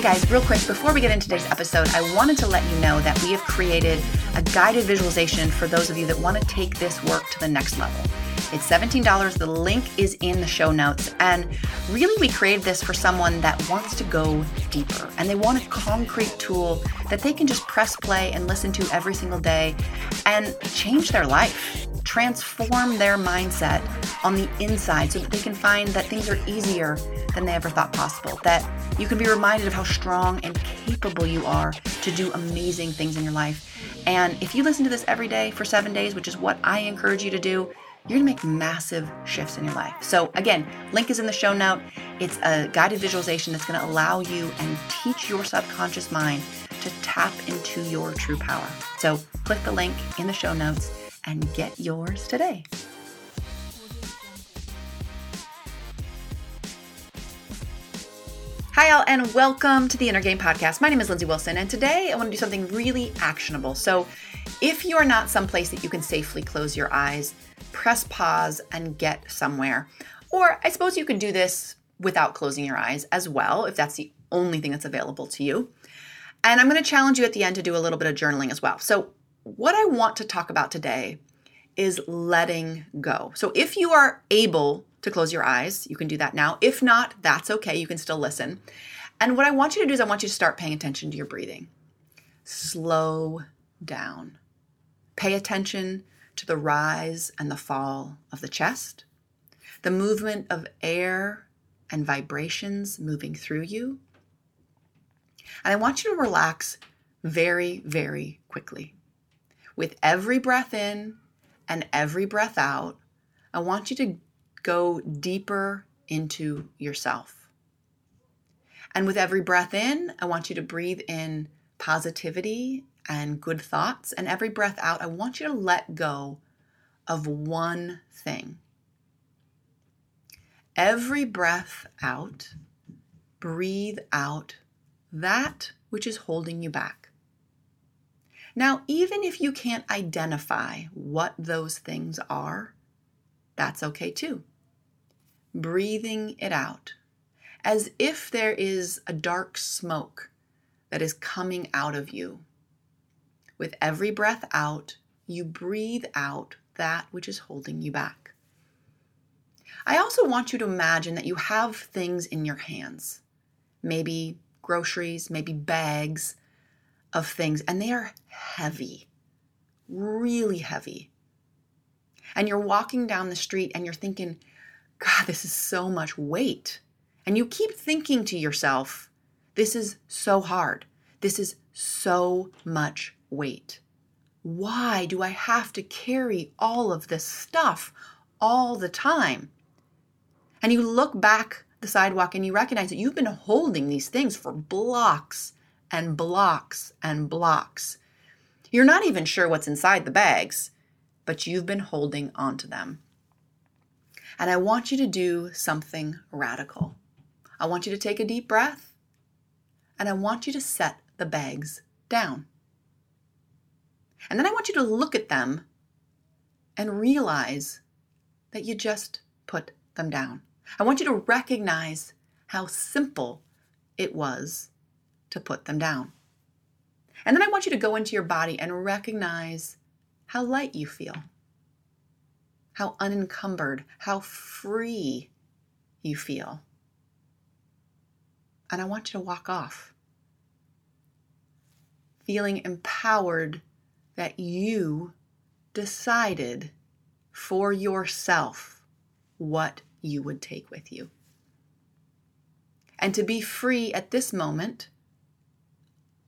Hey guys, real quick, before we get into today's episode, I wanted to let you know that we have created a guided visualization for those of you that want to take this work to the next level. It's $17. The link is in the show notes. And really, we created this for someone that wants to go deeper and they want a concrete tool that they can just press play and listen to every single day and change their life, transform their mindset on the inside so that they can find that things are easier than they ever thought possible. That you can be reminded of how strong and capable you are to do amazing things in your life. And if you listen to this every day for seven days, which is what I encourage you to do, you're gonna make massive shifts in your life. So, again, link is in the show note. It's a guided visualization that's gonna allow you and teach your subconscious mind to tap into your true power. So, click the link in the show notes and get yours today. Hi, all, and welcome to the Inner Game Podcast. My name is Lindsey Wilson, and today I want to do something really actionable. So, if you are not someplace that you can safely close your eyes, press pause and get somewhere. Or I suppose you could do this without closing your eyes as well, if that's the only thing that's available to you. And I'm going to challenge you at the end to do a little bit of journaling as well. So, what I want to talk about today is letting go. So, if you are able to close your eyes. You can do that now. If not, that's okay. You can still listen. And what I want you to do is I want you to start paying attention to your breathing. Slow down. Pay attention to the rise and the fall of the chest, the movement of air and vibrations moving through you. And I want you to relax very, very quickly. With every breath in and every breath out, I want you to go deeper into yourself. And with every breath in, I want you to breathe in positivity and good thoughts. And every breath out, I want you to let go of one thing. Every breath out, breathe out that which is holding you back. Now, even if you can't identify what those things are, that's okay too breathing it out as if there is a dark smoke that is coming out of you. With every breath out, you breathe out that which is holding you back. I also want you to imagine that you have things in your hands, maybe groceries, maybe bags of things, and they are heavy, really heavy. And you're walking down the street and you're thinking, God, this is so much weight. And you keep thinking to yourself, this is so hard. This is so much weight. Why do I have to carry all of this stuff all the time? And you look back the sidewalk and you recognize that you've been holding these things for blocks and blocks and blocks. You're not even sure what's inside the bags, but you've been holding onto them. And I want you to do something radical. I want you to take a deep breath and I want you to set the bags down. And then I want you to look at them and realize that you just put them down. I want you to recognize how simple it was to put them down. And then I want you to go into your body and recognize how light you feel how unencumbered, how free you feel. And I want you to walk off, feeling empowered that you decided for yourself what you would take with you. And to be free at this moment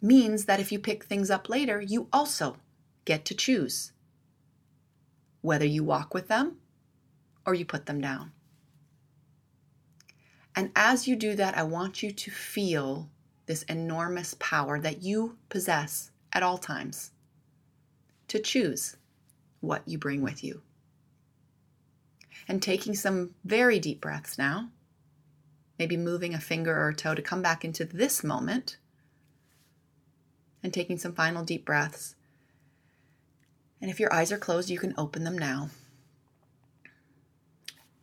means that if you pick things up later, you also get to choose whether you walk with them or you put them down. And as you do that, I want you to feel this enormous power that you possess at all times to choose what you bring with you. And taking some very deep breaths now, maybe moving a finger or a toe to come back into this moment, and taking some final deep breaths and if your eyes are closed, you can open them now.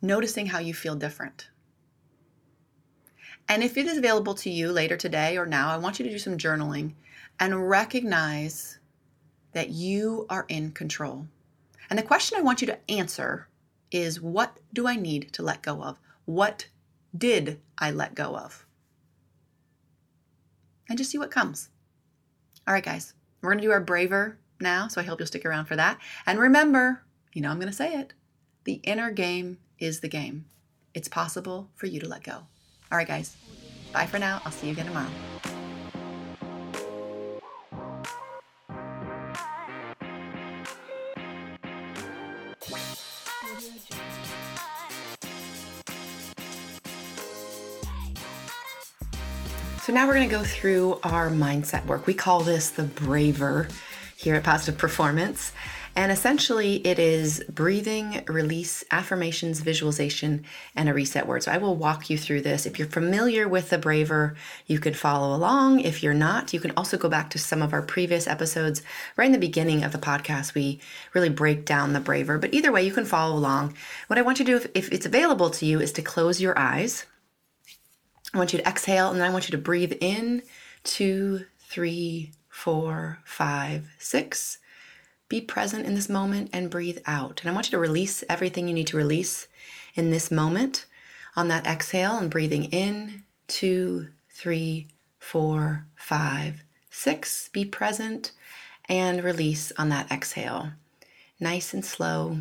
Noticing how you feel different. And if it is available to you later today or now, I want you to do some journaling and recognize that you are in control. And the question I want you to answer is what do I need to let go of? What did I let go of? And just see what comes. All right, guys, we're going to do our braver now, so I hope you'll stick around for that. And remember, you know I'm going to say it the inner game is the game. It's possible for you to let go. All right, guys, bye for now. I'll see you again tomorrow. So now we're going to go through our mindset work. We call this the braver here at Positive Performance. And essentially, it is breathing, release, affirmations, visualization, and a reset word. So I will walk you through this. If you're familiar with the Braver, you could follow along. If you're not, you can also go back to some of our previous episodes. Right in the beginning of the podcast, we really break down the Braver. But either way, you can follow along. What I want you to do, if, if it's available to you, is to close your eyes I want you to exhale and then I want you to breathe in two, three, four, five, six. Be present in this moment and breathe out. And I want you to release everything you need to release in this moment on that exhale and breathing in two, three, four, five, six. Be present and release on that exhale. Nice and slow.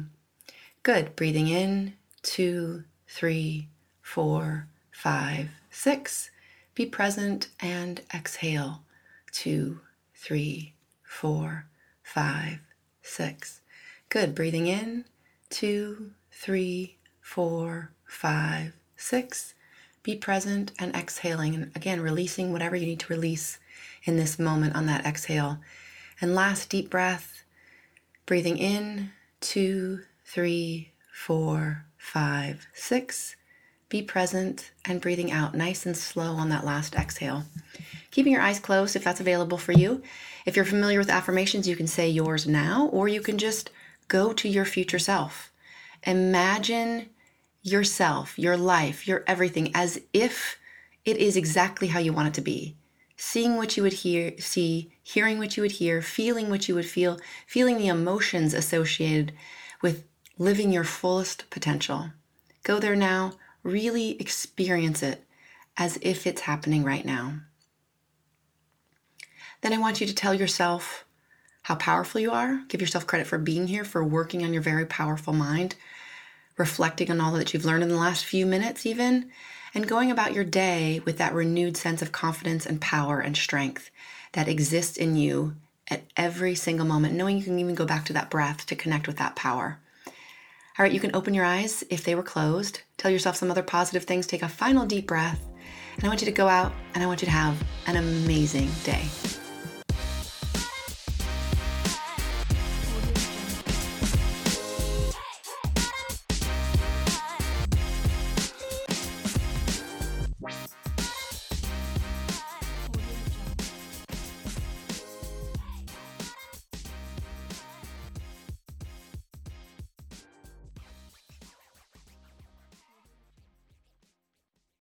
Good. Breathing in two, three, four, five, six. Be present and exhale. Two, three, four, five, six. Good. Breathing in. Two, three, four, five, six. Be present and exhaling. And again, releasing whatever you need to release in this moment on that exhale. And last deep breath. Breathing in. Two, three, four, five, six. Be present and breathing out nice and slow on that last exhale. Keeping your eyes closed if that's available for you. If you're familiar with affirmations, you can say yours now, or you can just go to your future self. Imagine yourself, your life, your everything as if it is exactly how you want it to be. Seeing what you would hear, see, hearing what you would hear, feeling what you would feel, feeling the emotions associated with living your fullest potential. Go there now really experience it as if it's happening right now. Then I want you to tell yourself how powerful you are. Give yourself credit for being here, for working on your very powerful mind, reflecting on all that you've learned in the last few minutes, even, and going about your day with that renewed sense of confidence and power and strength that exists in you at every single moment, knowing you can even go back to that breath to connect with that power. All right, you can open your eyes if they were closed. Tell yourself some other positive things. Take a final deep breath. And I want you to go out and I want you to have an amazing day.